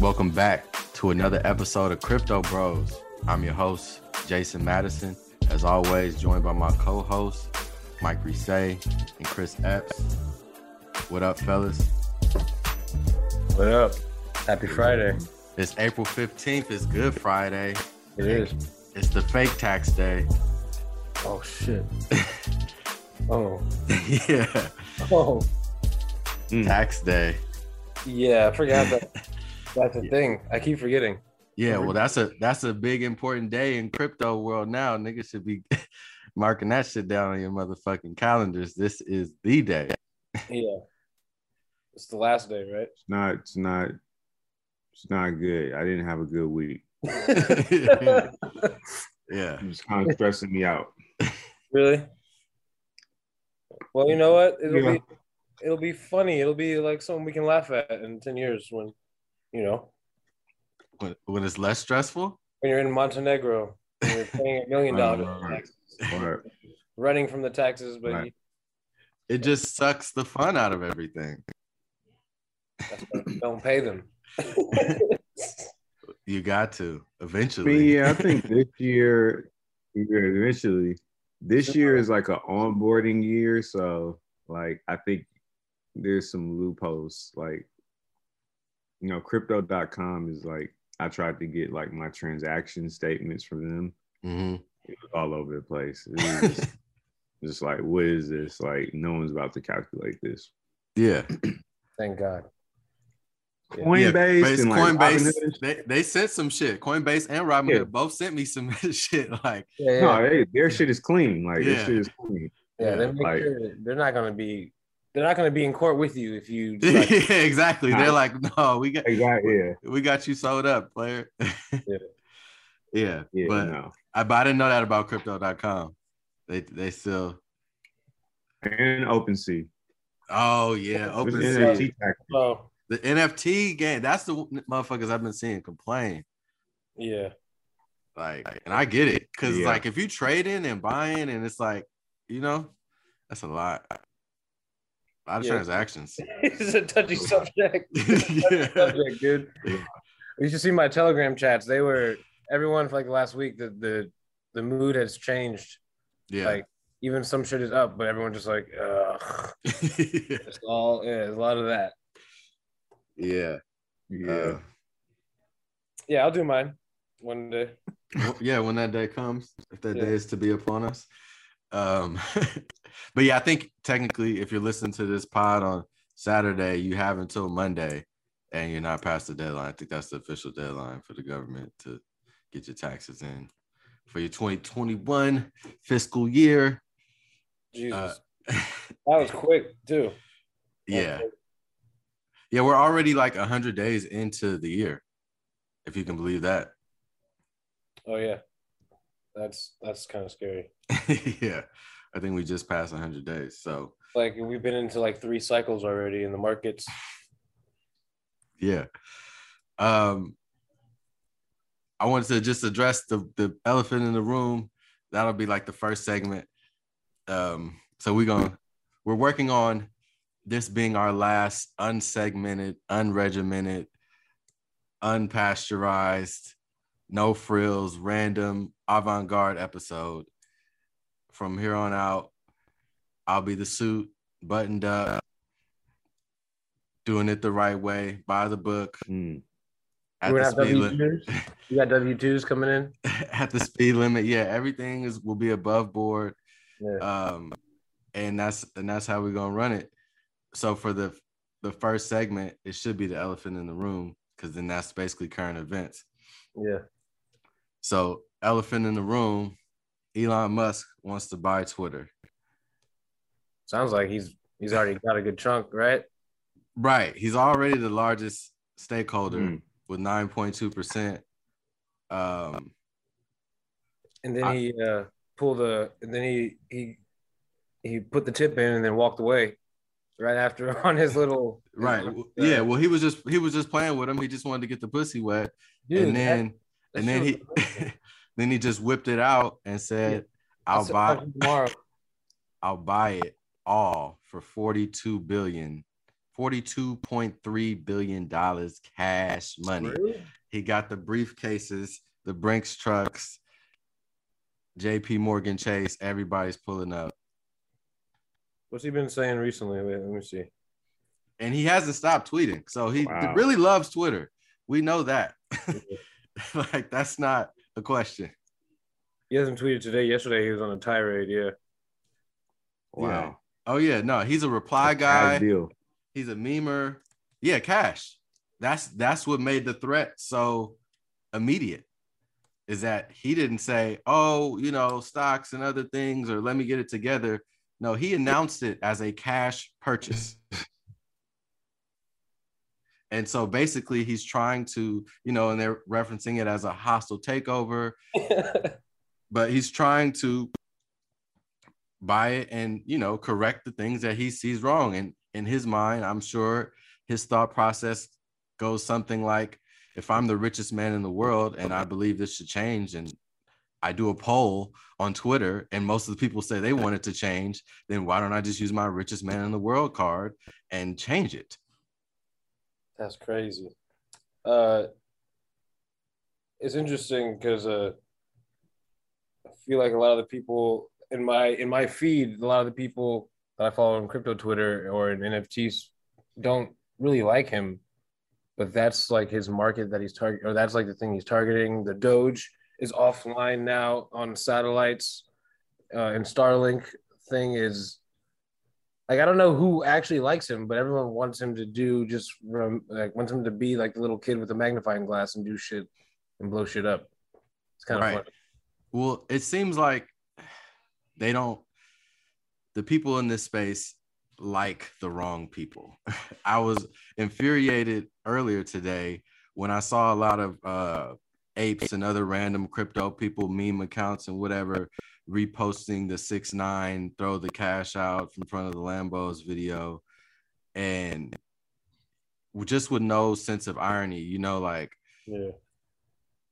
Welcome back to another episode of Crypto Bros. I'm your host, Jason Madison. As always, joined by my co-hosts, Mike Risce and Chris Epps. What up, fellas? What up? Happy Friday. It's April 15th. It's Good Friday. It is. It's the fake tax day. Oh shit. oh. yeah. Oh. Tax day. Yeah, I forgot that. That's a thing. I keep forgetting. Yeah, well, that's a that's a big important day in crypto world now. Niggas should be marking that shit down on your motherfucking calendars. This is the day. Yeah. It's the last day, right? It's not. It's not. It's not good. I didn't have a good week. yeah. It's kind of stressing me out. Really? Well, you know what? It'll Yeah. be it'll be funny. It'll be like something we can laugh at in 10 years when you know, When, when it's less stressful. when you're in Montenegro and you're paying a million dollars in taxes, Or running from the taxes, but Right. you, It just sucks the fun out of everything. that's don't pay them. You got to I eventually. mean, yeah, I think this year, eventually, this year is like an onboarding year. So, like, I think there's some loopholes. Like, you know, crypto.com is like, I tried to get like my transaction statements from them. Mhm. It was all over the place. It was just, just like, what is this? Like, no one's about to calculate this. Yeah. Thank God. Yeah. Coinbase Base- and like Coinbase, they, they sent some shit. Coinbase and Robinhood Yeah. both sent me some shit. Like, Yeah, yeah. No, they, their shit is clean. Like Yeah. their shit is clean. Yeah, they make like- sure they're not gonna be they're not gonna be in court with you if you yeah, decide- exactly. They're like, no, we got Exactly. Yeah. we got you sold up, player. Yeah. yeah. Yeah. but no. I but I didn't know that about crypto.com. They they still And OpenSea. oh yeah, With open NFT. Oh, the NFT game. That's the motherfuckers I've been seeing complain. yeah. Like, and I get it because Yeah. like if you trading and buying and it's like, you know, that's a lot. A lot of Yeah. transactions. it's a touchy subject. yeah. subject, dude. You should see my Telegram chats. They were everyone for like last week. The the the mood has changed. Yeah. Like even some shit is up, but everyone just like, ugh. It's all yeah. A lot of that. yeah. Yeah. Uh, Yeah, I'll do mine one day. Yeah, when that day comes, if that Yeah. day is to be upon us. Um, but yeah, I think technically, if you're listening to this pod on Saturday, you have until Monday, and you're not past the deadline. I think that's the official deadline for the government to get your taxes in for your 2021 fiscal year. Jesus, Uh, that was quick too. yeah, yeah, we're already like hundred days into the year, if you can believe that. Oh yeah, that's that's kind of scary. yeah, I think we just passed 100 days. So, Like we've been into like three cycles already in the markets. yeah. Um, I wanted to just address the the elephant in the room. That'll be like the first segment. Um, so we're gonna we're working on this being our last unsegmented, unregimented unpasteurized, no frills, random avant garde episode. From here on out, I'll be the suit, buttoned up, doing it the right way, by the book. Mm. At You the, have speed W limit, twos. You got W twos coming in. at the speed limit. Yeah, everything is will be above board. Yeah. Um, and that's and that's how we're gonna run it. So for the the first segment, it should be the elephant in the room because then that's basically current events. yeah. So elephant in the room, Elon Musk wants to buy Twitter. Sounds like he's he's already got a good chunk, right? Right. He's already the largest stakeholder Mm. with 9.2%. Um, And then I- he uh pulled the and then he he he put the tip in and then walked away right after on his little right. uh, Yeah. Well, he was just he was just playing with him. He just wanted to get the pussy wet. dude, and then and then he then he just whipped it out and said, I'll buy tomorrow. I'll buy it all for 42 billion, 42.3 billion dollars cash money. Really? He got the briefcases, the Brinks trucks, JP Morgan Chase, everybody's pulling up. What's he been saying recently? Wait, let me see. And he hasn't stopped tweeting. So he Wow. really loves Twitter. We know that. like that's not a question. He hasn't tweeted today. Yesterday he was on a tirade. Yeah. Wow. Oh yeah, no, he's a reply guy. Ideal. he's a memer. Yeah, cash. That's that's what made the threat so immediate. Is that he didn't say, "Oh, you know, stocks and other things," or "Let me get it together." No, he announced it as a cash purchase. and so basically, he's trying to, you know, and they're referencing it as a hostile takeover, but he's trying to buy it and you know correct the things that he sees wrong. And in his mind i'm sure his thought process goes something like if i'm the richest man in the world and i believe this should change and i do a poll on twitter and most of the people say they want it to change then why don't i just use my richest man in the world card and change it That's crazy. Uh, it's interesting because uh, I feel like a lot of the people in my in my feed, a lot of the people that I follow on crypto Twitter or in NFTs don't really like him, but that's like his market that he's target or that's like the thing he's targeting. The Doge is offline now on satellites, uh, and Starlink thing is like I don't know who actually likes him, but everyone wants him to do just like wants him to be like the little kid with a magnifying glass and do shit and blow shit up. It's kind of Right. fun. Well, it seems like they don't, the people in this space like the wrong people. I was infuriated earlier today when I saw a lot of uh, apes and other random crypto people, meme accounts and whatever, reposting the six nine throw the cash out in front of the Lambos video. And just with no sense of irony, you know, like, Yeah.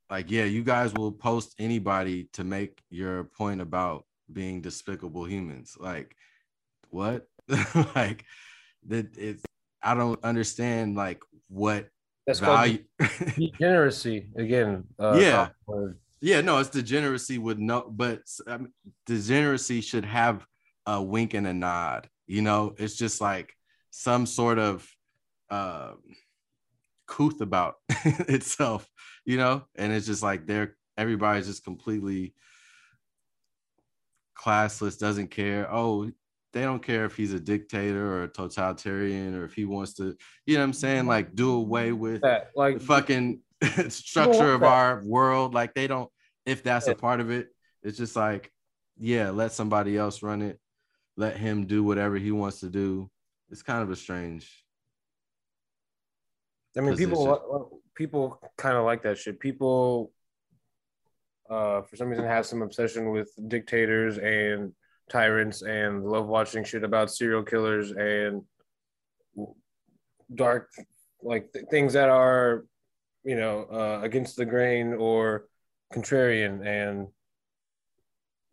like yeah you guys will post anybody to make your point about being despicable humans like what like that it's i don't understand like what That's value called degeneracy again. Uh, Yeah. yeah no it's degeneracy with no but degeneracy should have a wink and a nod you know it's just like some sort of uh couth about itself you know and it's just like they're everybody's just completely classless doesn't care oh they don't care if he's a dictator or a totalitarian or if he wants to you know what i'm saying like do away with That like the fucking structure of that. our world. Like they don't, if that's a part of it, it's just like, yeah, let somebody else run it. Let him do whatever he wants to do. It's kind of a strange. I mean, position. people people kind of like that shit. People, uh, for some reason, have some obsession with dictators and tyrants, and love watching shit about serial killers and dark, like th- things that are, you know, uh, against the grain or contrarian and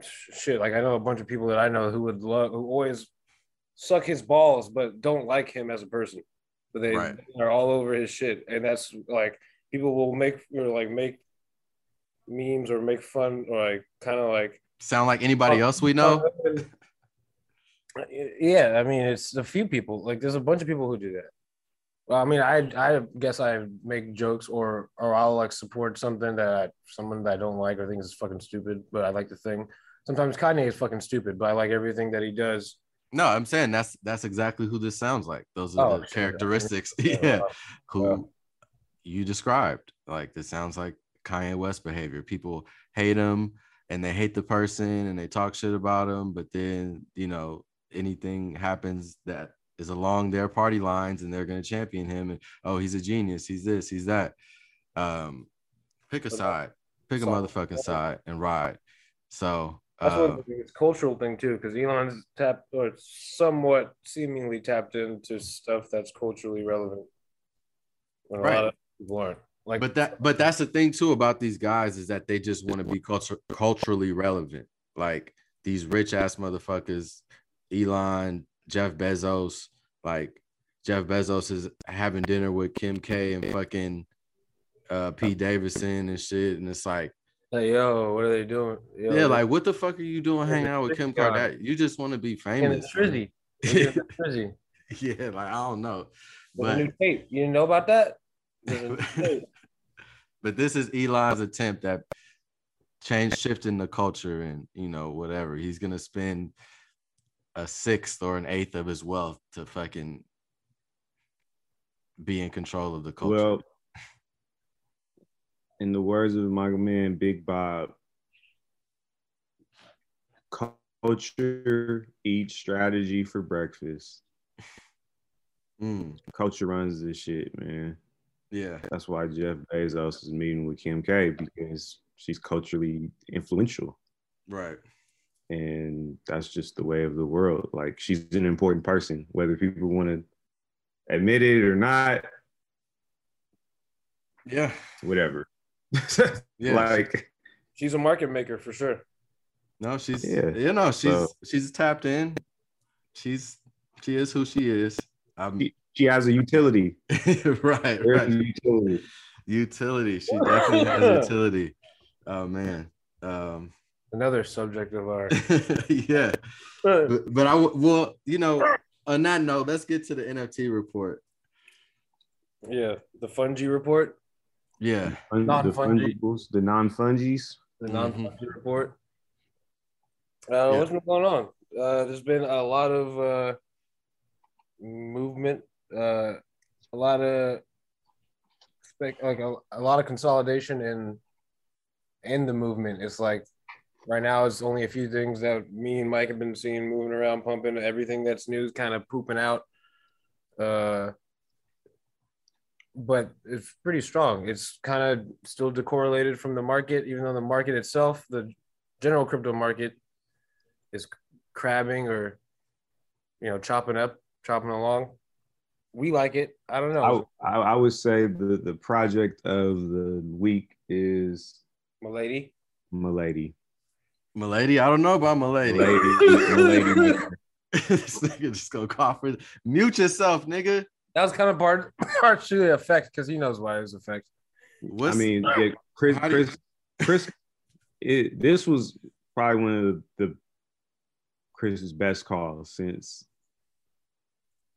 sh- shit. Like I know a bunch of people that I know who would love, who always suck his balls, but don't like him as a person but they Right. are all over his shit. And that's like people will make or like make memes or make fun or like kind of like Sound like anybody oh, else we know? Yeah, I mean it's a few people. Like there's a bunch of people who do that. Well, I mean, I I guess I make jokes or or I'll like support something that I, someone that I don't like or think is fucking stupid, but I like the thing. Sometimes Kanye is fucking stupid, but I like everything that he does. No, I'm saying that's that's exactly who this sounds like. Those are Oh, the shit. characteristics, Yeah. yeah, who Yeah. you described. Like this sounds like Kanye West behavior. People hate him and they hate the person and they talk shit about him, but then you know anything happens that is along their party lines and they're gonna champion him and oh he's a genius, he's this, he's that. Um, pick a side, pick a motherfucking side and ride. So That's uh, one thing. It's a cultural thing too, because Elon's tapped or somewhat seemingly tapped into stuff that's culturally relevant. When a Right. lot of people aren't. Like, but that but that's the thing too about these guys is that they just want to be culture, culturally relevant like these rich ass motherfuckers elon jeff bezos like jeff bezos is having dinner with kim k and fucking uh pete davidson and shit and it's like hey, yo, what are they doing? Yo, yeah like what the fuck are you doing Yeah, hanging out with kim God. kardashian you just want to be and famous it's Trizzy. They're doing the Trizzy. yeah like i don't know There's a but new tape. You didn't know about that? There's a new tape. But this is Elon's attempt at change shifting the culture and you know whatever he's gonna spend a sixth or an eighth of his wealth to fucking be in control of the culture. Well, in the words of my man Big Bob, culture eats strategy for breakfast. Mm, Culture runs this shit, man. Yeah, That's why Jeff Bezos is meeting with Kim K because she's culturally influential. right. And that's just the way of the world. Like she's an important person, whether people want to admit it or not, Yeah, whatever. yeah. Like She's a market maker for sure. no, she's Yeah. you know she's So- she's tapped in. She's she is who she is. Um, she, she has a utility. right, There's right. utility. Utility. She definitely has utility. Oh man. Um, Another subject of our. yeah. But, but I w- well, you know, on that note, let's get to the NFT report. yeah, the fungi report, Yeah. The Non-fungi. fungibles, the non-fungies. the non-fungi report. Uh, Yeah. What's been going on? Uh, there's been a lot of uh, movement, uh, a lot of like a, a lot of consolidation in in the movement. It's like right now, it's only a few things that me and Mike have been seeing moving around, pumping everything that's new, kind of pooping out. Uh, but it's pretty strong. It's kind of still decorrelated from the market, even though the market itself, the general crypto market, is crabbing or you know chopping up, chopping along. We like it. I don't know, I, I would say the, the project of the week is my lady. Milady. Milady, I don't know about Milady. Milady, Milady. this nigga just go cough for mute yourself, nigga. That was kind of part partially effect because he knows why it was effect. What's, I mean, yeah, Chris, How you- Chris, Chris. It, this was probably one of the, the Chris's best calls since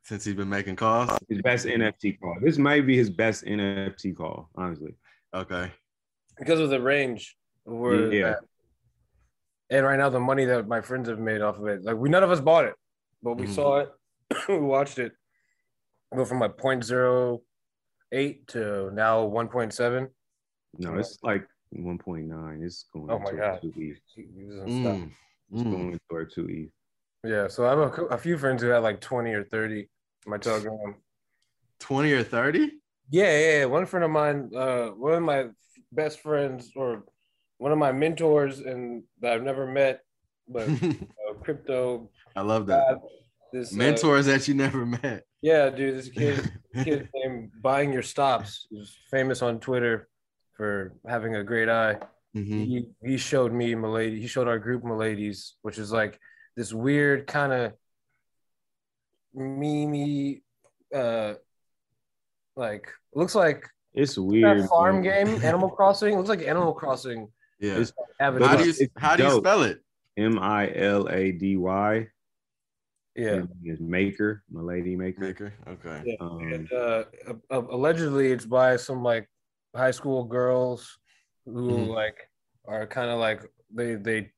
since he's been making calls. his best NFT call. This might be his best NFT call, honestly. Okay. because of the range where Yeah. and right now the money that my friends have made off of it like we none of us bought it but we Mhm. saw it we watched it go from like 0.08 to now 1.7 No, it's like 1.9. It's going Oh my God. 2 ETH. Mm, It's mm. going toward 2 ETH. yeah so i have a, a few friends who had like 20 or 30 in my telegram 20 or 30? yeah yeah, yeah. one friend of mine uh one of my best friends or one of my mentors and that i've never met but uh, crypto I love that. god, this uh, Mentors that you never met. yeah dude this kid kid named Buying Your Stops. He's famous on Twitter for having a great eye. Mhm. He he showed me Milady. He showed our group Miladies, which is like this weird kind of memey, uh, like looks like It's weird. That farm man. game, Animal Crossing. It looks like Animal Crossing. Yeah. It's Avatar. How do you how do you spell it? M I L A D Y. yeah. Is Maker, Milady maker. Maker. Okay. Yeah. Um, And uh, uh, allegedly, it's by some like high school girls who Mhm. like are kind of like they they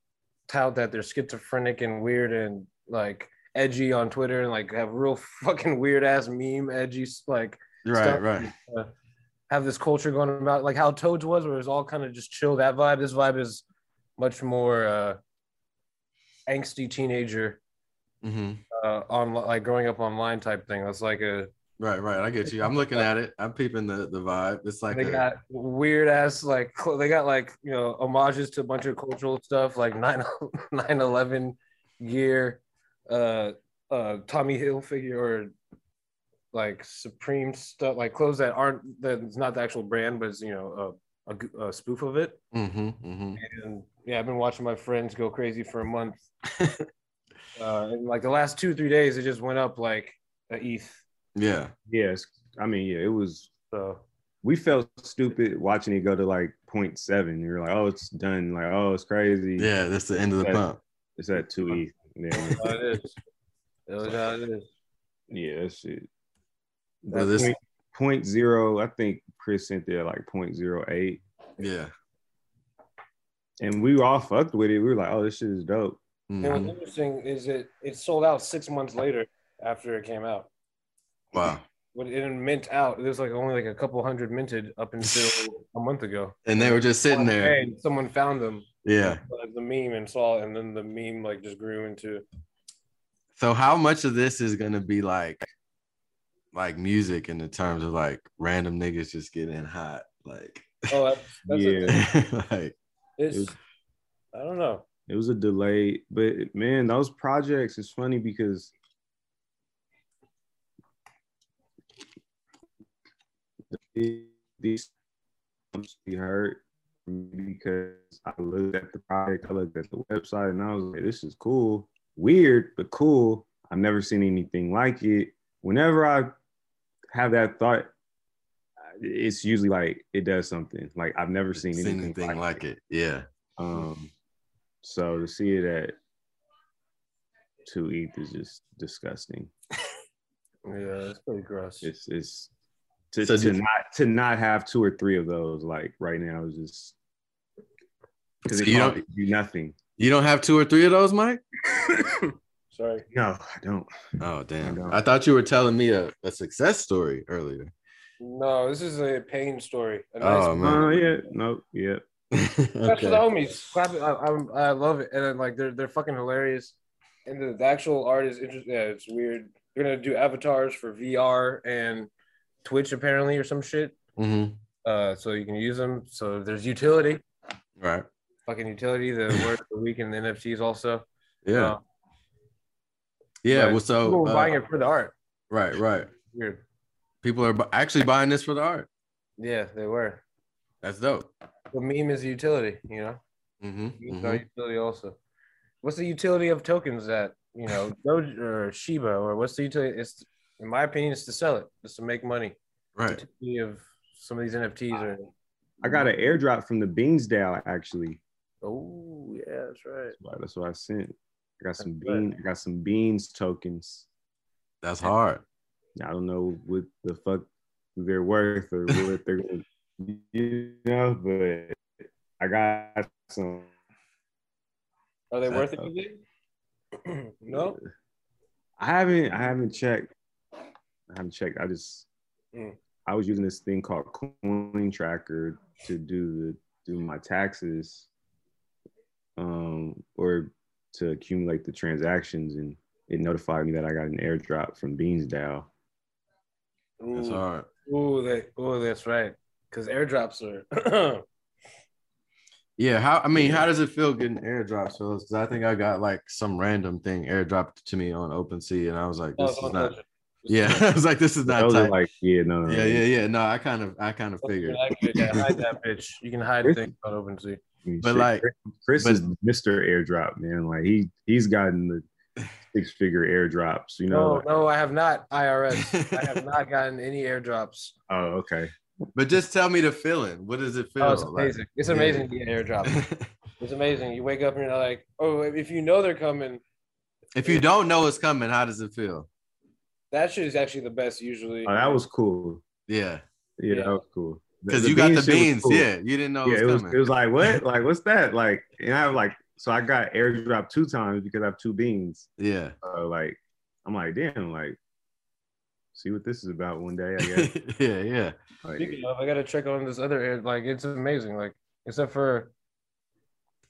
tout that they're schizophrenic and weird and like edgy on Twitter and like have real fucking weird ass meme edgy like Right, stuff. right. Uh, have this culture going about like how Toads was, where it was all kind of just chill. That vibe. This vibe is much more uh, angsty teenager hmm uh, on like growing up online type thing. That's like a Right, right. I get you. I'm looking at it. I'm peeping the the vibe. It's like they a, got weird ass like they got like you know homages to a bunch of cultural stuff like 9 11 gear uh uh tommy hilfiger or like supreme stuff like clothes that aren't that's not the actual brand but it's you know a, a, a spoof of it hmm hmm and yeah i've been watching my friends go crazy for a month uh and like the last two three days it just went up like a eth Yeah. yes. I mean, yeah, it was so we felt stupid watching it go to like 0.7. You're like, oh, it's done. Like, oh, it's crazy. Yeah. That's the end of the That- pump. It's at two E. Yeah, how it is That's how it is yeah, that shit. That this- point, point zero, I think Chris sent there like point zero eight. Yeah. And we were all fucked with it. We were like, oh, this shit is dope. And Mhm. what's interesting is it it sold out six months later after it came out. Wow. When it didn't mint out, there's like only like a couple hundred minted up until a month ago. And they were just sitting there. And someone found them, Yeah. the meme, and saw and then the meme like just grew into. So how much of this is gonna be like like music in the terms of like random niggas just getting hot? Like Oh, that's, that's Yeah. like it's. I don't know. It was a delay, but man, those projects is funny because these be hurt because I looked at the project, I looked at the website, and I was like, "This is cool, weird but cool." I've never seen anything like it. Whenever I have that thought, it's usually like it does something. Like I've never seen seen anything, anything like, like it. Yeah. um, so to see it at two ETH is just disgusting. Yeah, it's pretty gross. It's it's to, So to did- not to not have two or three of those like right now is just because So you don't- do nothing. You don't have two or three of those, Mike? Sorry. No, I don't. Oh damn. don't. I thought you were telling me a, a success story earlier. No, this is a pain story. A oh, nice Oh Oh man. yeah, no, yeah. That's for the homies. Clap it. I, I, I love it, and then like they're they're fucking hilarious, and the, the actual art is interesting. Yeah, it's weird. They're gonna do avatars for VR and Twitch apparently or some shit. Mhm. Uh, so you can use them. So there's utility, Right. fucking utility. The word of the week and the NFTs also. Yeah. Uh, yeah. Well, so people were uh, buying it for the art. right, right. Weird. People are bu- actually buying this for the art. Yeah, they were. That's dope. The meme is utility. You know, hmm memes are utility also. What's the utility of tokens that you know, Doge or Shiba, or what's the utility? It's in my opinion, is to sell it, just to make money. Right. of some of these NFTs are. I got an airdrop from the Beansdale actually. Oh yeah, that's right. That's why, that's what I sent. I got some That's good. bean. I got some beans tokens. That's hard. I don't know what the fuck they're worth or what they're gonna, you know, but I got some. Are they That- worth anything? no. I haven't. I haven't checked. I haven't checked. I just. Mm. I was using this thing called Coin Tracker to do the do my taxes, um, or to accumulate the transactions, and it notified me that I got an airdrop from Beansdale. That's hard. ooh, they, ooh, that's right. Because airdrops are. Yeah. How? I mean, how does it feel getting airdrops? Because I think I got like some random thing airdropped to me on OpenSea, and I was like, Oh, this is don't not. touch it. Yeah. I was like, this is not tight. like, yeah, no, no. Yeah, yeah, yeah. No, I kind of, I kind of figured. activate that, hide that bitch. You can hide Chris- things on OpenSea. I mean, But shit, like- Chris, Chris but- is Mr. Airdrop, man. Like he he's gotten the six figure airdrops. You know. No, like- no, I have not. IRS. I have not gotten any airdrops. oh, okay. But just tell me the feeling. What does it feel? Oh, it's like? amazing. It's amazing to get airdrop. It's amazing. You wake up and you're like, oh, if you know they're coming, if you don't know it's coming, how does it feel? That shit is actually the best usually. Oh, that was cool. Yeah, Yeah, Yeah. that was cool. Because you got the beans. cool. Yeah, you didn't know yeah, it it was was coming. it was like what? like what's that? Like, and I was like, so I got airdrop two times because I have two beans. yeah, Uh, like, I'm like, damn, like, see what this is about one day. I guess. yeah, yeah. Like, Speaking of, I gotta check on this other air. Like, it's amazing. Like, except for,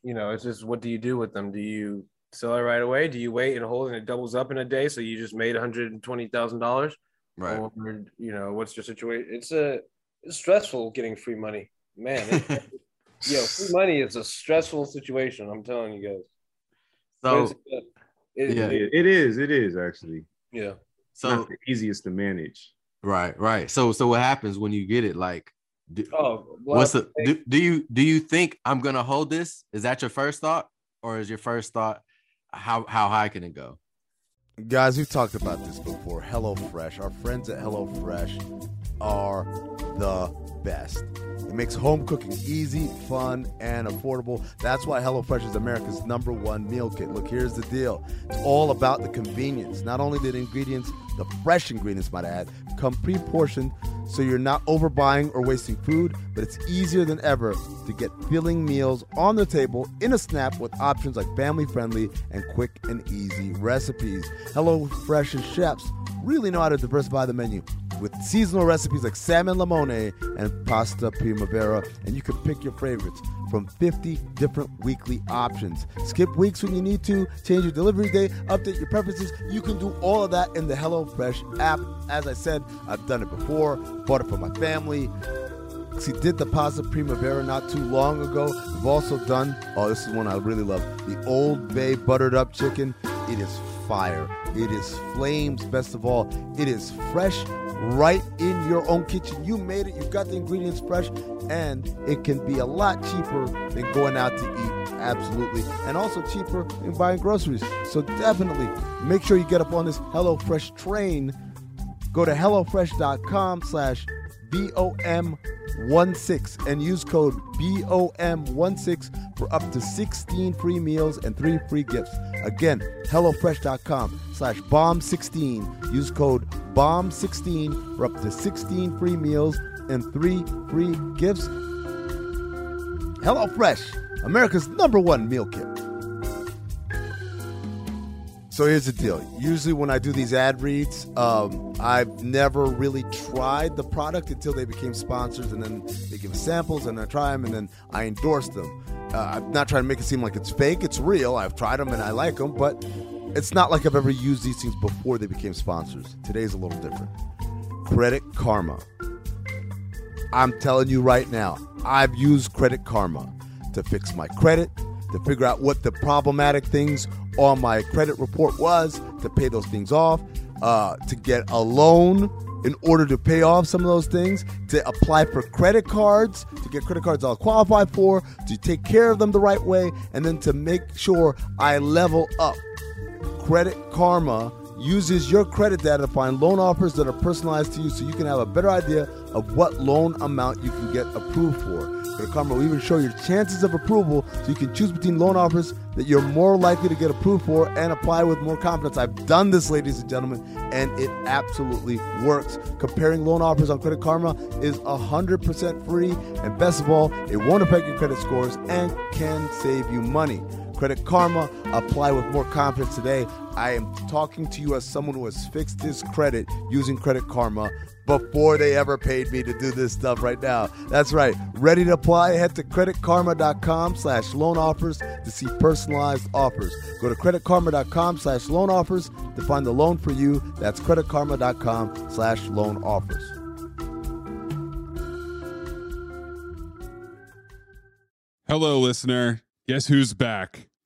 you know, it's just what do you do with them? Do you sell it right away? Do you wait and hold and it doubles up in a day? So you just made one hundred and twenty thousand dollars, Right. or you know, what's your situation? It's a it's stressful getting free money, man. It's, yo, free money is a stressful situation. I'm telling you guys. So, it's, uh, it- Yeah. it- it- it is, it is actually yeah. so not the easiest to manage. right, right. So, so what happens when you get it? Like, do, Oh, what's the? Do, do you do you think I'm gonna hold this? Is that your first thought, or is your first thought how how high can it go? Guys, we've talked about this before. HelloFresh, our friends at HelloFresh are the best. It makes home cooking easy, fun, and affordable. That's why HelloFresh is America's number one meal kit. Look, here's the deal it's all about the convenience. Not only the ingredients, the fresh ingredients, might add, come pre portioned so you're not overbuying or wasting food, but it's easier than ever to get filling meals on the table in a snap with options like family friendly and quick and easy recipes. Hello, HelloFresh's chefs really know how to diversify the menu with seasonal recipes like salmon limone and pasta primavera, and you can pick your favorites from 50 different weekly options. Skip weeks when you need to, change your delivery day, update your preferences. You can do all of that in the HelloFresh app. As I said, I've done it before, bought it for my family. See, did the pasta primavera not too long ago. We've also done, oh, this is one I really love the Old Bay buttered up chicken. It is fire. It is flames, best of all. It is fresh right in your own kitchen. You made it, You've got the ingredients fresh, and it can be a lot cheaper than going out to eat. Absolutely. And also cheaper than buying groceries. So definitely make sure you get up on this HelloFresh train. Go to HelloFresh.com slash BOM16 and use code BOM16 for up to 16 free meals and 3 free gifts. Again, HelloFresh.com slash BOM16. Use code BOM16 for up to 16 free meals and 3 free gifts. HelloFresh, America's number one meal kit. So here's the deal. Usually, when I do these ad reads, um, I've never really tried the product until they became sponsors, and then they give us samples, and I try them, and then I endorse them. Uh, I'm not trying to make it seem like it's fake. It's real. I've tried them, and I like them, but it's not like I've ever used these things before they became sponsors. Today's a little different. Credit Karma. I'm telling you right now, I've used Credit Karma to fix my credit, to figure out what the problematic things on my credit report was, to pay those things off, uh, to get a loan in order to pay off some of those things, to apply for credit cards, to get credit cards I'll qualify for, to take care of them the right way, and then to make sure I level up. Credit Karma uses your credit data to find loan offers that are personalized to you so you can have a better idea of what loan amount you can get approved for. Credit Karma will even show your chances of approval so you can choose between loan offers that you're more likely to get approved for and apply with more confidence. I've done this, ladies and gentlemen, and it absolutely works. Comparing loan offers on Credit Karma is 100% free, and best of all, it won't affect your credit scores and can save you money. Credit Karma. Apply with more confidence today. I am talking to you as someone who has fixed his credit using Credit Karma before they ever paid me to do this stuff right now. That's right. Ready to apply? Head to creditkarma.com slash loan offers to see personalized offers. Go to creditkarma.com slash loan offers to find the loan for you. That's creditkarma.com slash loan offers. Hello, listener. Guess who's back?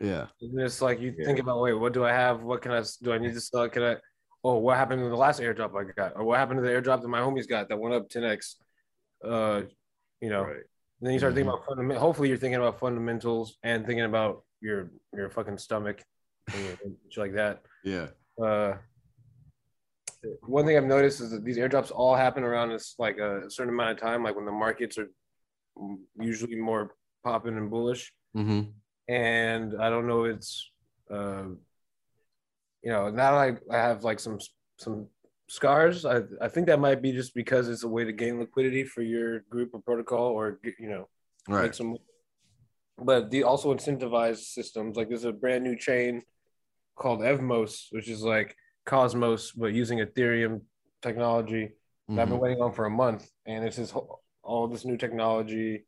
Yeah. And it's like you Yeah. think about, wait, what do I have? What can I do? I need to sell? Can I? Oh, what happened to the last airdrop I got? Or what happened to the airdrop that my homies got that went up 10x? Uh, you know. Right. Then you start thinking about fundament. Hopefully, you're thinking about fundamentals and thinking about your your fucking stomach and your- like that. Yeah. Uh, one thing I've noticed is that these airdrops all happen around this like a certain amount of time, like when the markets are usually more popping and bullish Mm-hmm. And I don't know. It's, uh, you know, now I I have like some some scars. I I think that might be just because it's a way to gain liquidity for your group or protocol, or you know, make Right. some. But the also incentivized systems like there's a brand new chain called Evmos, which is like Cosmos but using Ethereum technology. that I've been Mhm. waiting on for a month, and it's just whole- all this new technology.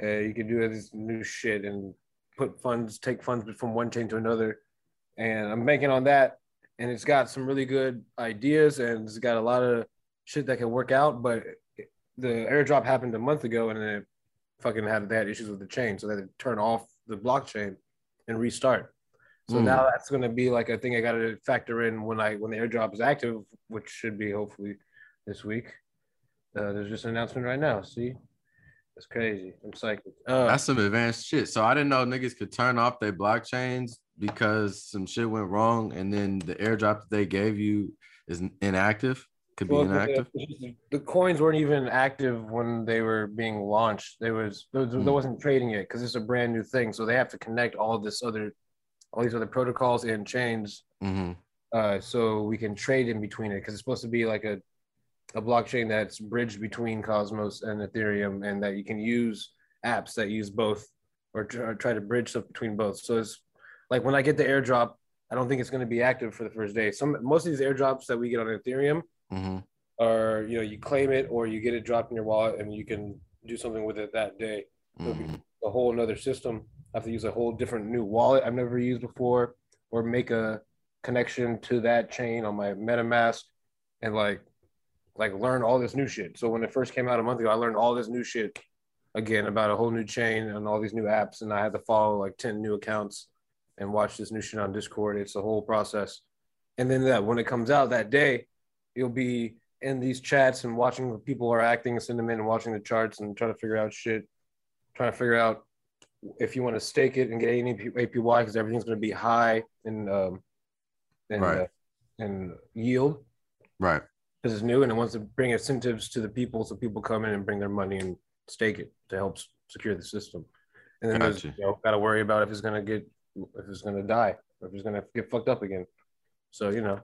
Uh, you can do this new shit and put funds, take funds from one chain to another, and I'm banking on that. And it's got some really good ideas, and it's got a lot of shit that can work out. But the airdrop happened a month ago, and it fucking had they had issues with the chain, so they had to turn off the blockchain and restart. So Mm. now that's going to be like a thing I got to factor in when I when the airdrop is active, which should be hopefully this week. Uh, there's just an announcement right now. See, it's crazy. I'm psyched. Uh, That's some advanced shit. So I didn't know niggas could turn off their blockchains because some shit went wrong, and then the airdrop that they gave you is inactive. Could be inactive. the, the coins weren't even active when they were being launched. There was there, was- there Mm. wasn't trading it because it's a brand new thing. So they have to connect all this other, all these other protocols and chains Mm-hmm. uh, so we can trade in between it because it's supposed to be like a, a blockchain that's bridged between Cosmos and Ethereum, and that you can use apps that use both or, try to bridge stuff between both. So it's like when I get the airdrop, I don't think it's going to be active for the first day. Some most of these airdrops that we get on Ethereum Mm-hmm. are you know you claim it or you get it dropped in your wallet and you can do something with it that day. So it'd be Mhm. a whole another system. I have to use a whole different new wallet I've never used before, or make a connection to that chain on my MetaMask, and like like learn all this new shit. So when it first came out a month ago, I learned all this new shit again about a whole new chain and all these new apps, and I had to follow like ten new accounts and watch this new shit on Discord. It's a whole process, and then that when it comes out that day, you'll be in these chats and watching what people are acting and send them in and watching the charts and trying to figure out shit, trying to figure out if you want to stake it and get any APY because everything's going to be high in um, in, Right. uh, in yield Right. Because it's new and it wants to bring incentives to the people so people come in and bring their money and stake it to help secure the system. And then Gotcha. you know, got to worry about if it's going to get if it's going to die or if it's going to get fucked up again. So you know,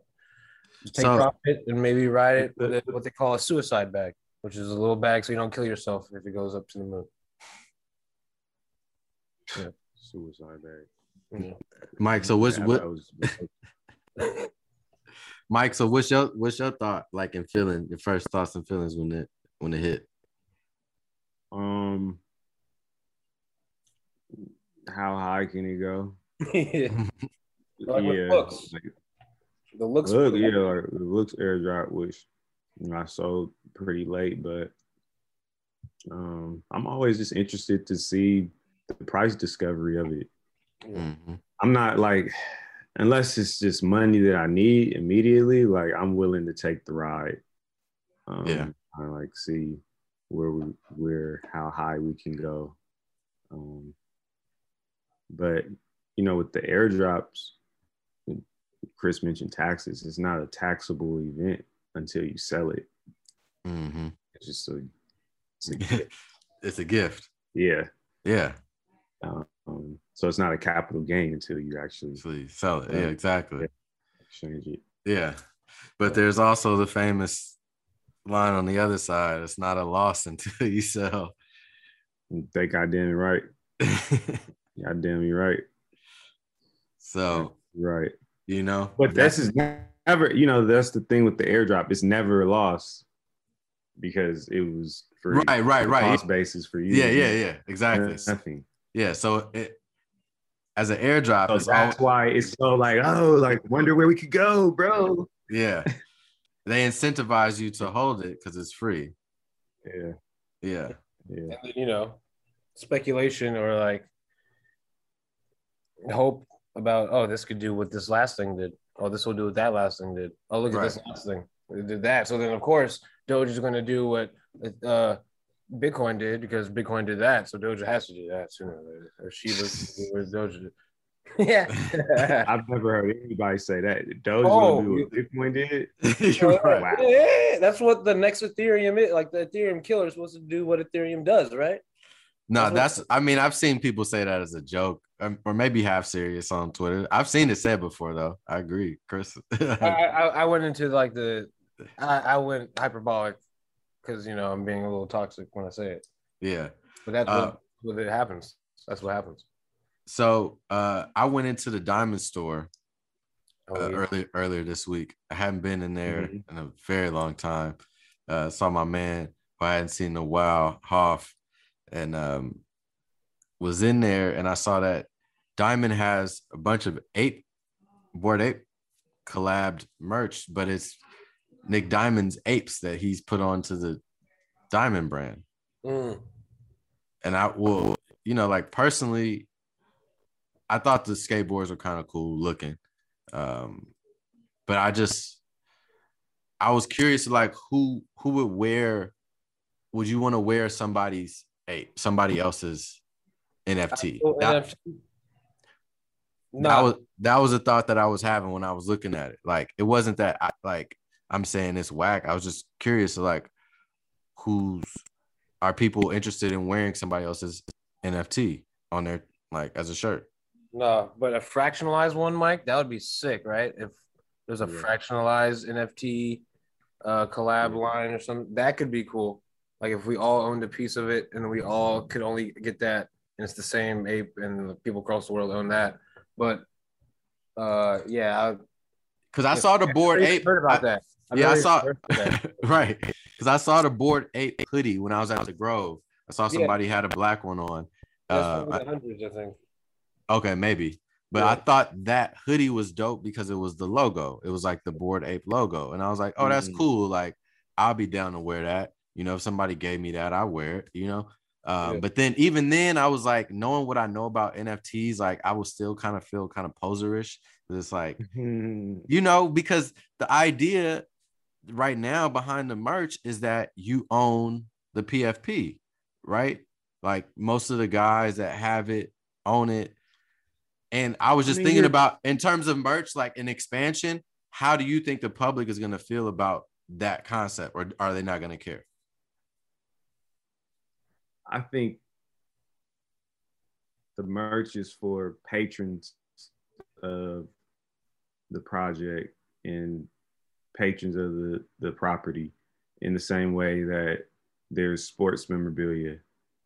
just take So- profit and maybe ride it with what they call a suicide bag, which is a little bag so you don't kill yourself if it goes up to the moon. Yeah. Suicide bag. Yeah. Mike, so what's Yeah, what Mike, so what's your what's your thought like and feeling, your first thoughts and feelings when it when it hit? um, how high can it go? Like with books. like, the looks. look, yeah, like it looks airdrop, which you know, I sold pretty late, but Um, I'm always just interested to see the price discovery of it. Mhm. I'm not like, unless it's just money that I need immediately, like I'm willing to take the ride. Um, Yeah. I like see where we, where, how high we can go. Um, but you know, with the airdrops, Chris mentioned taxes. It's not a taxable event until you sell it. Mhm. It's just a, it's a gift. it's a gift. yeah. Yeah. Um, so it's not a capital gain until you actually Actually sell it. Yeah, exactly. exchange it. Yeah. But there's also the famous line on the other side. It's not a loss until you sell. They goddamn it right. Goddamn you right. so, Right. you know, But this is never, you know, that's the thing with the airdrop. It's never a loss because it was free. Right, right, right. Cost basis for you. yeah, yeah, yeah. Exactly. Nothing. Yeah. So it as an airdrop, So that's all, why it's so like, oh, like wonder where we could go, bro. yeah. They incentivize you to hold it because it's free. Yeah, Yeah. yeah. And then, you know, speculation or like hope about oh this could do what this last thing did. Oh, this will do what that last thing did. Oh, look at this last thing. It did that. So then of course Doge is gonna do what uh Bitcoin did because Bitcoin did that. So Doge has to do that sooner or later. Or Shiba what Doge did. yeah. I've never heard anybody say that. Doge Oh, gonna do what Bitcoin did. You're right. Wow. Yeah, that's what the next Ethereum is. Like the Ethereum killer is supposed to do what Ethereum does, right? No, That's that's. I mean, I've seen people say that as a joke, um, or maybe half serious on Twitter. I've seen it said before, though. I agree, Chris. I, I, I went into like the, I, I went hyperbolic because you know I'm being a little toxic when I say it, yeah. but that's Uh, what, what it happens. That's what happens. So uh, I went into the diamond store Oh, uh, yeah. earlier earlier this week. I hadn't been in there Mhm. in a very long time. Uh, saw my man who I hadn't seen in a while, Hoff, and um, was in there, and I saw that Diamond has a bunch of ape Bored Ape collabed merch, but it's Nick Diamond's apes that he's put onto the Diamond brand. Mm. And I will, you know, like personally, I thought the skateboards were kind of cool looking. Um, but I just I was curious like who who would wear would you want to wear somebody's ape, somebody else's NFT? That, NFT that was that was a thought that I was having when I was looking at it. Like it wasn't that I like I'm saying it's whack. I was just curious like who's are people interested in wearing somebody else's NFT on their like as a shirt? no, but a fractionalized one, Mike, that would be sick, right? If there's a Yeah. fractionalized NFT uh, collab line or something, that could be cool. Like if we all owned a piece of it and we all could only get that, and it's the same ape, and the people across the world own that. But uh, yeah, I, Because I saw the Bored Ape. heard about that. I've yeah, I saw that. right because I saw the Bored Ape hoodie when I was at the Grove. I saw Yeah. somebody had a black one on. Uh, the hundreds, I think. Okay, maybe. But Yeah. I thought that hoodie was dope because it was the logo. It was like the Bored Ape logo. And I was like, oh, that's Mhm. cool. Like, I'll be down to wear that. You know, if somebody gave me that, I wear it, you know. Um, Yeah. but then even then, I was like, knowing what I know about NFTs, like I would still kind of feel kind of poserish. It's like, mm-hmm. you know, because the idea right now behind the merch is that you own the PFP, right? Like most of the guys that have it own it. And I was I just mean, thinking about in terms of merch, like an expansion, how do you think the public is going to feel about that concept, or are they not going to care? I think the merch is for patrons of the project and patrons of the, the property in the same way that there's sports memorabilia.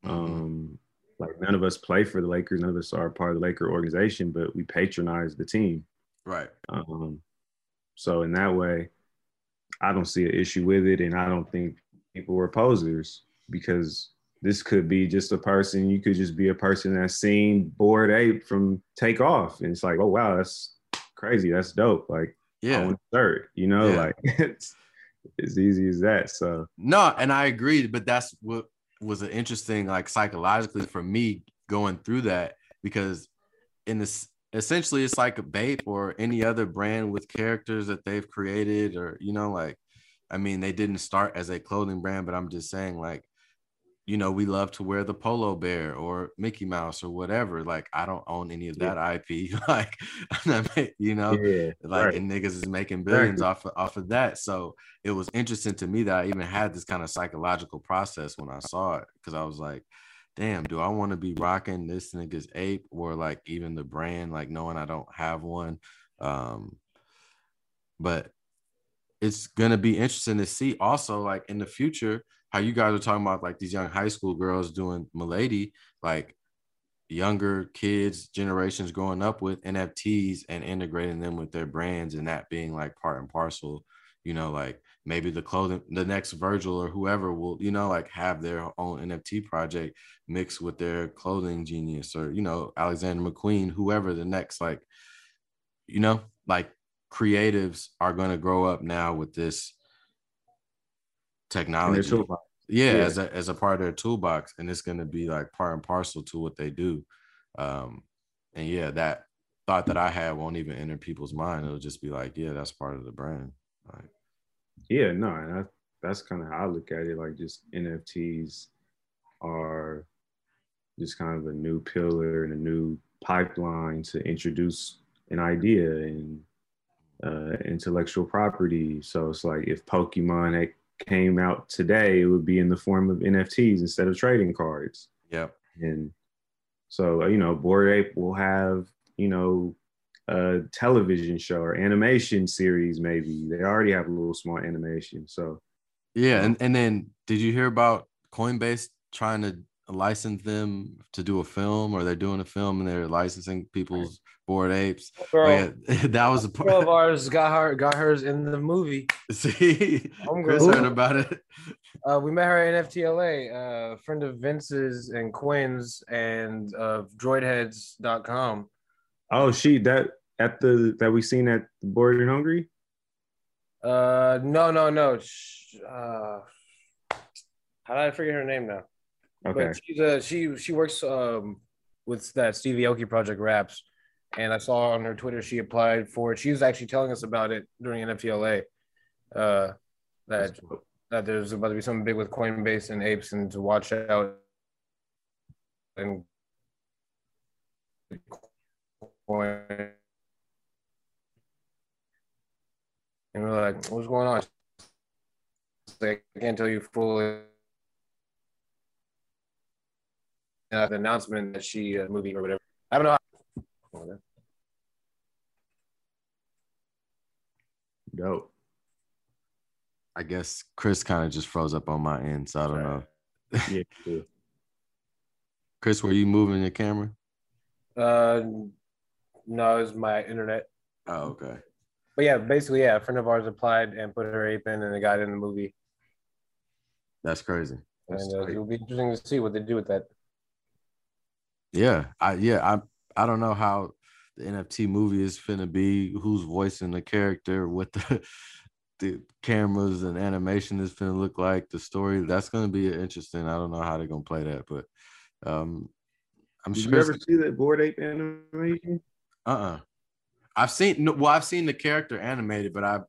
Mhm. Um, like none of us play for the Lakers, none of us are part of the Laker organization, but we patronize the team. right. Um, so in that way, I don't see an issue with it, and I don't think people were posers because this could be just a person. You could just be a person that's seen Bored Ape from Take Off, and it's like, oh wow, that's crazy, that's dope. Like, Yeah. a you know, Yeah. like it's as easy as that. So No, and I agree, but that's what was an interesting like psychologically for me going through that because in this essentially it's like a Bape or any other brand with characters that they've created or you know like I mean they didn't start as a clothing brand but I'm just saying like you know, we love to wear the polo bear or Mickey Mouse or whatever. Like, I don't own any of that IP. like, you know, Yeah, like right. and niggas is making billions Exactly. off of, off of that. So it was interesting to me that I even had this kind of psychological process when I saw it because I was like, damn, do I want to be rocking this nigga's ape or like even the brand, like knowing I don't have one. Um, but it's gonna be interesting to see also like in the future how you guys are talking about like these young high school girls doing Milady, like younger kids, generations growing up with NFTs and integrating them with their brands and that being like part and parcel, you know, like maybe the clothing, the next Virgil or whoever will, you know, like have their own NFT project mixed with their clothing genius or, you know, Alexander McQueen, whoever the next, like, you know, like creatives are going to grow up now with this technology yeah, Yeah. as a as a part of their toolbox and it's going to be like part and parcel to what they do um and yeah that thought that i had won't even enter people's mind it'll just be like yeah that's part of the brand like Yeah, no, and that, that's kind of how I look at it. Like, just NFTs are just kind of a new pillar and a new pipeline to introduce an idea and uh, intellectual property. So it's like if Pokemon came out today, it would be in the form of NFTs instead of trading cards. yep And so, uh, you know, Bored Ape will have, you know, a television show or animation series, maybe. They already have a little small animation. So, yeah and, and then did you hear about coinbase trying to license them to do a film or they're doing a film and they're licensing people's Bored Apes Girl, yeah that was a part of ours got her got hers in the movie. see Homegirl. chris heard about it Uh, we met her at NFTLA, uh, friend of Vince's and Quinn's and of droidheads.com. oh, she that at the that we seen at Bored and Hungry. Uh, no, no, no. Uh, how did I forget her name now? Okay, But she's uh she she works um with that Stevie Aoki project raps, and I saw on her Twitter she applied for it. She was actually telling us about it during NFTLA. Uh, that dope. that there's about to be something big with Coinbase and apes, and to watch out. And. And we're like, what's going on? Like, I can't tell you fully. Uh, the announcement that she uh, movie or whatever. I don't know. How- dope. i guess chris kind of just froze up on my end so i don't know Yeah, cool. chris were you moving your camera Uh, no, it's my internet. oh okay But yeah, basically, yeah, a friend of ours applied and put her ape in, and it got in the movie. that's crazy That's and uh, it'll be interesting to see what they do with that. Yeah, I yeah, I I don't know how the NFT movie is finna be, who's voicing the character, what the the cameras and animation is finna look like, the story. That's gonna be interesting. I don't know how they're gonna play that, but um I'm Did sure you ever see that Bored Ape animation? uh-uh. I've seen no, well, I've seen the character animated, but I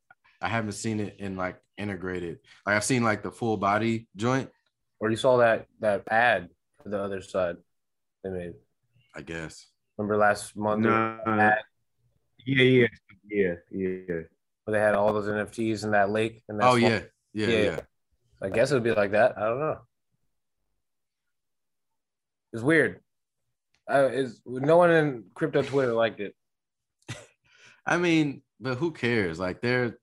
I haven't seen it in like integrated. Like I've seen like the full body joint, Or you saw that that ad for the other side they made. I guess. Remember last month No. ad Yeah, yeah, yeah, yeah. where they had all those NFTs in that lake? And that Oh yeah. Yeah, Yeah. yeah. I guess it would be like that. I don't know. It's weird. Uh, is no one in crypto Twitter liked it? I mean, but who cares? Like they're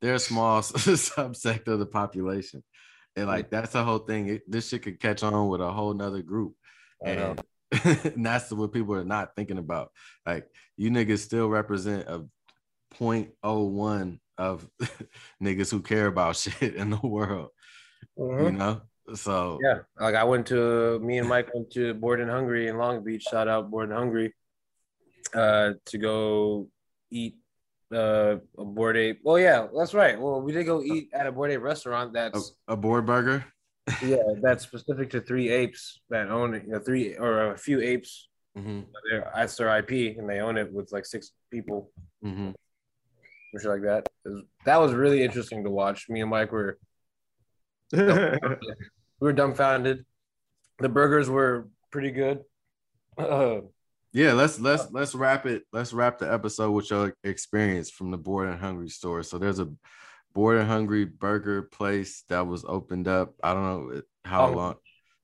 they're a small subsect of the population. And like that's the whole thing. It, this shit could catch on with a whole nother group. And, and that's what people are not thinking about. Like you niggas still represent a 0.01 of niggas who care about shit in the world. You know? So Yeah, like I went to me and Mike went to Bored and Hungry in Long Beach. Shout out Bored and Hungry, uh, to go eat uh, a Bored Ape. Well, yeah, that's right. Well, we did go eat at a Bored Ape restaurant. a, That's a board burger. Yeah, that's specific to three apes that own it. You know, three or a few apes. hmm They're, that's their IP, and they own it with like six people, hmm or like that. Was- that was really interesting to watch. Me and Mike were we were dumbfounded. The burgers were pretty good. Uh, Yeah, let's let's let's wrap it. Let's wrap the episode with your experience from the Bored and Hungry store. So there's a Bored and Hungry burger place that was opened up. I don't know how Long long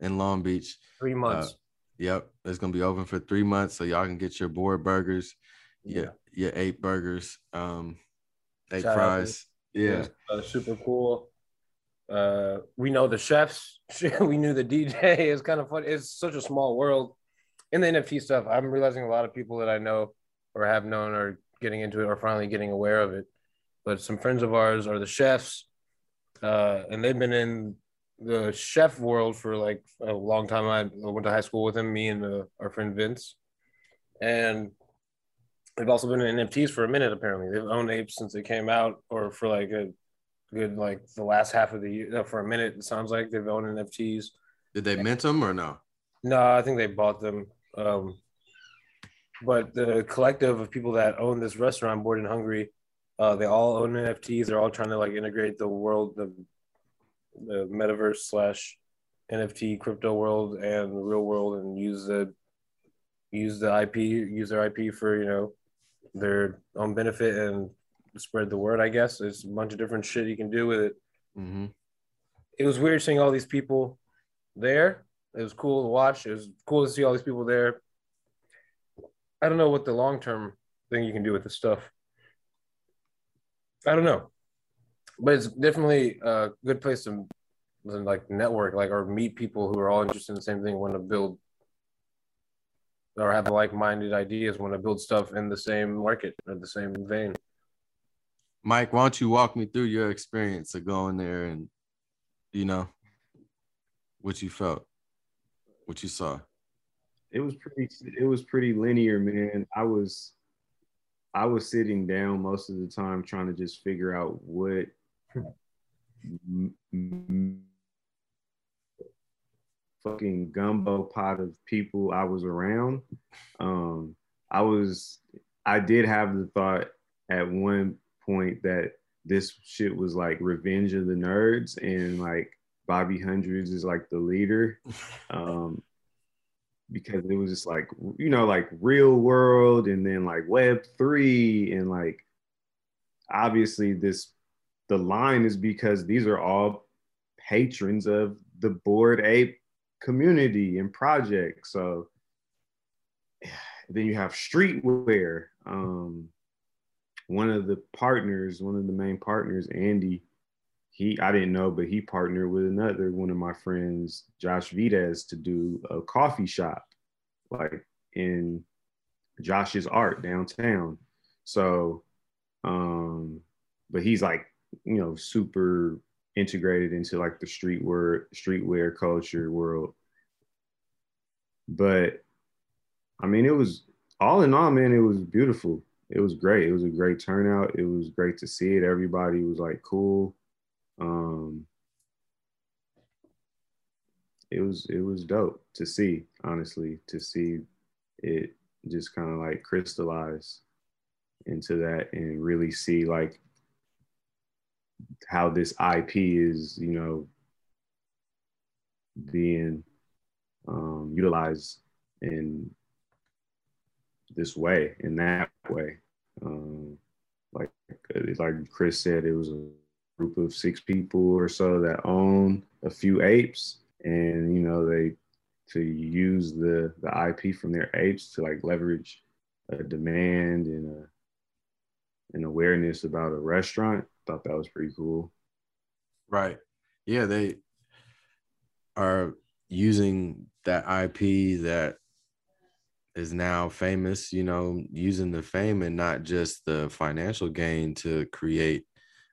in Long Beach. three months. Yep, it's gonna be open for three months, so y'all can get your board burgers, yeah, your eight burgers, um, eight Shout fries. Yeah, uh, super cool. Uh, we know the chefs. we knew the DJ. It's kind of fun. It's such a small world. In the NFT stuff, I'm realizing a lot of people that I know or have known are getting into it or finally getting aware of it. But some friends of ours are the chefs, uh, and they've been in the chef world for like a long time. I went to high school with him, me and uh, our friend Vince, and they've also been in NFTs for a minute. Apparently, they've owned apes since they came out, or for like a good like the last half of the year. For a minute, it sounds like they've owned NFTs. did they mint them or no? No, I think they bought them. Um, but the collective of people that own this restaurant, Bored and Hungry, uh, they all own NFTs. They're all trying to like integrate the world, the the metaverse slash NFT crypto world and the real world, and use the use the IP, use their IP for you know their own benefit and spread the word. I guess there's a bunch of different shit you can do with it hmm it was weird seeing all these people there. It was cool to watch. It was cool to see all these people there. I don't know what the long term thing you can do with this stuff. I don't know, but it's definitely a good place to like network, like or meet people who are all interested in the same thing, want to build or have like minded ideas, want to build stuff in the same market or the same vein. Mike, why don't you walk me through your experience of going there and you know what you felt, what you saw? it was pretty it was pretty linear man i was i was sitting down most of the time trying to just figure out what fucking gumbo pot of people i was around. Um i was i did have the thought at one point that this shit was like revenge of the nerds and like bobby hundreds is like the leader. Um because it was just like you know like real world and then like web 3 and like obviously this the line is because these are all patrons of the Bored Ape community and project so then you have streetwear um one of the partners one of the main partners andy he I didn't know, but he partnered with another one of my friends, Josh Vides, to do a coffee shop, like in Josh's art downtown. So, um, but he's like, you know, super integrated into like the streetwear streetwear culture world. But I mean, it was all in all, man, it was beautiful. It was great. It was a great turnout. It was great to see it. Everybody was like cool um it was it was dope to see honestly to see it just kind of like crystallize into that and really see like how this ip is you know being um utilized in this way in that way. Um like like chris said it was a group of six people or so that own a few apes and you know they to use the the ip from their apes to like leverage a demand and a an awareness about a restaurant thought that was pretty cool Right. Yeah, they are using that IP that is now famous, you know, using the fame and not just the financial gain to create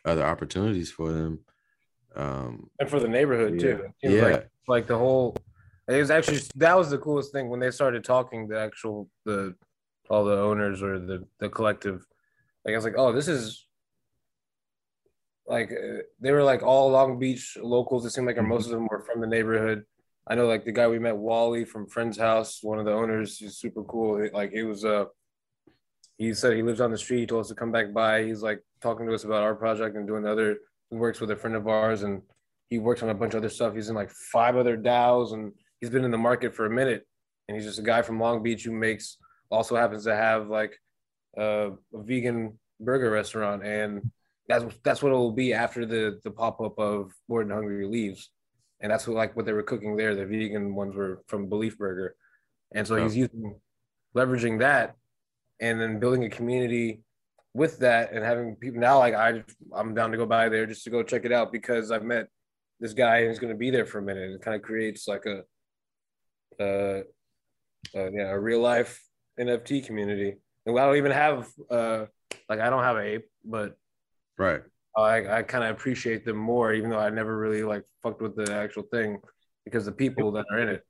other opportunities for them. Um, and for the neighborhood too. Yeah. like, like the whole. It was actually that was the coolest thing when they started talking. The actual the all the owners or the the collective. Like I was like, oh, this is like uh, they were like all Long Beach locals. It seemed like most of them were from the neighborhood. I know like the guy we met, Wally from Friend's House, one of the owners. He's super cool. Like it was uh he said he lives on the street. He told us to come back by. He's like talking to us about our project and doing the other. He works with a friend of ours and he works on a bunch of other stuff. He's in like five other DAOs and he's been in the market for a minute. And he's just a guy from Long Beach who makes also happens to have like uh, a vegan burger restaurant and that's that's what it will be after the the pop up of Bored and Hungry leaves, and that's what like what they were cooking there. The vegan ones were from Belief Burger, and so he's using leveraging that, and then building a community with that, and having people now like I I'm down to go by there just to go check it out because I've met this guy who's going to be there for a minute. It kind of creates like a, uh, uh, yeah, a real life NFT community. And I don't even have uh, like I don't have a ape, but Right. I, I kind of appreciate them more, even though I never really like fucked with the actual thing because the people that are in it.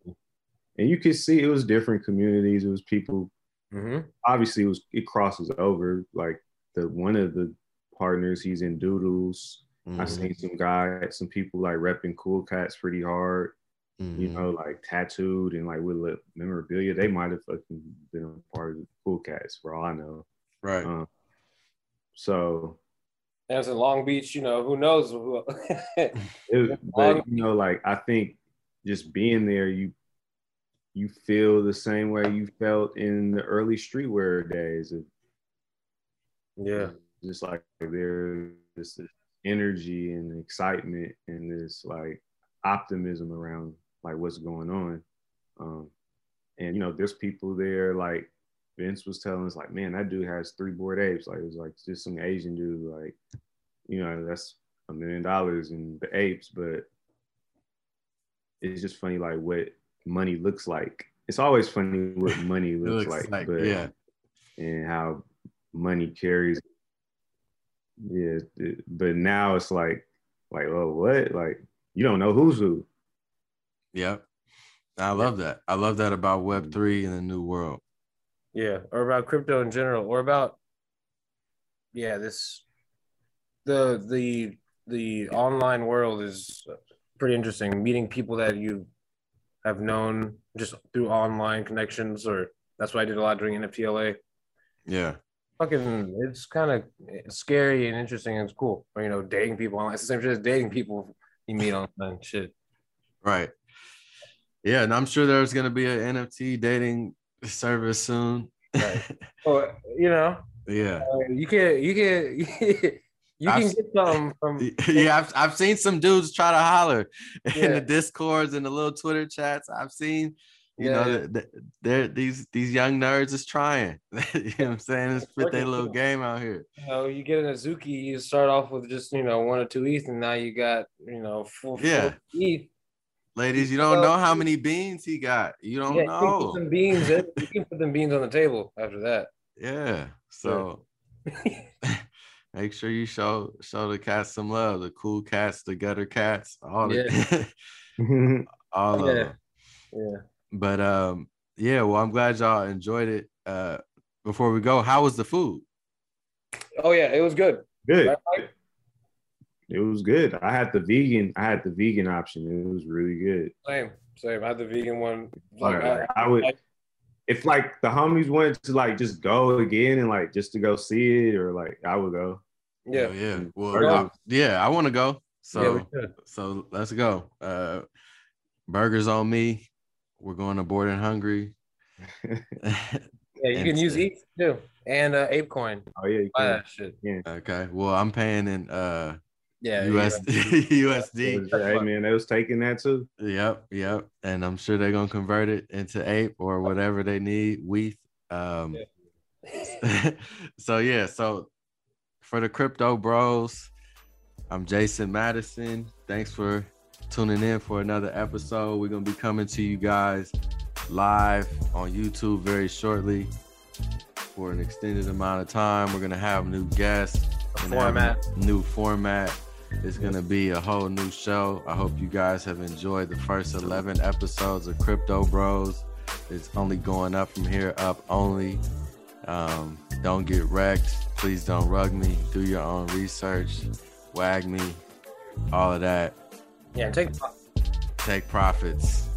And you can see it was different communities. It was people. Mm-hmm. Obviously, it was it crosses over. Like the one of the partners, he's in Doodles. Mhm. I seen some guy, some people like repping Cool Cats pretty hard. You Mhm. know, like tattooed and like with li- memorabilia. They might have fucking been a part of the Cool Cats for all I know. Right. Um, so And it's in Long Beach, you know, who knows? who- it, but you know, like I think just being there, you you feel the same way you felt in the early streetwear days. It, yeah. just like there's this energy and excitement and this like optimism around like what's going on. Um, and you know, there's people there like Vince was telling us, like, man, that dude has three Bored Apes. Like it was like just some Asian dude, like, you know, that's a million dollars in the apes, but it's just funny like what money looks like. It's always funny what money looks, looks like, like, but yeah. and how money carries. Yeah, it- but now it's like, like, oh, what? Like, you don't know who's who. Yep. I love that. I love that about Web three mm-hmm. and the new world. Yeah. Or about crypto in general, or about, yeah, this, the, the, the online world is pretty interesting. Meeting people that you have known just through online connections, or that's what I did a lot during NFTLA. Yeah. Fucking it's kind of scary and interesting and it's cool. Or you know, dating people online. It's the same shit as dating people you meet online. Shit. Right. Yeah, and I'm sure there's gonna be an NFT dating service soon. Right. Oh, you know, yeah. uh, you can you can you can I've- get something from Yeah, I've, I've seen some dudes try to holler in the discords and the little Twitter chats. I've seen, you Yeah. know, th- th- they're these these young nerds is trying. you know what I'm saying? It's fit their little game out here. you know, you get an Azuki, you start off with just you know one or two ETH, and now you got you know four, four Yeah. ETH. Ladies, you don't know how many beans he got. You don't Yeah, you put know. some beans. in- You can put them beans on the table after that. Yeah. So make sure you show show the cats some love. The cool cats, the gutter cats, all the all of Yeah. them. Yeah. But um, yeah, well, I'm glad y'all enjoyed it. Uh before we go, how was the food? Oh yeah, it was good. good. Right, It was good. I had the vegan. I had the vegan option. It was really good. Same, same. I had the vegan one. Like, Like, I- I would, I- if like the homies wanted to like just go again and like just to go see it, or like I would go. yeah. Oh, yeah. Well, Burgers. I- yeah, I want to go. So yeah, so let's go. Uh burgers on me. We're going to Bored and Hungry. Yeah, you And can use say- ETH too, and uh, ApeCoin. Oh yeah, you Buy can. that shit. okay. Well, I'm paying in uh Yeah, US USD. Hey man, they was taking that too. Yep, yep. And I'm sure they're gonna convert it into ape or whatever they need. WETH. Um so yeah, so for the crypto bros, I'm Jason Madison. Thanks for tuning in for another episode. We're gonna be coming to you guys live on YouTube very shortly for an extended amount of time. We're gonna have new guests, a format. new format. It's gonna be a whole new show. I hope you guys have enjoyed the first 11 episodes of Crypto Bros. It's only going up from here, up only. Um, don't get wrecked. Please don't rug me. Do your own research. WAGMI, all of that. Yeah, take Take profits.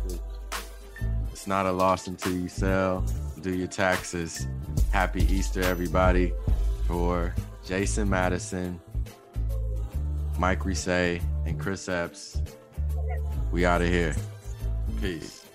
It's not a loss until you sell. Do your taxes. Happy Easter, everybody. For Jason Madison, Mike Risay, and Chris Epps, we out of here. Peace.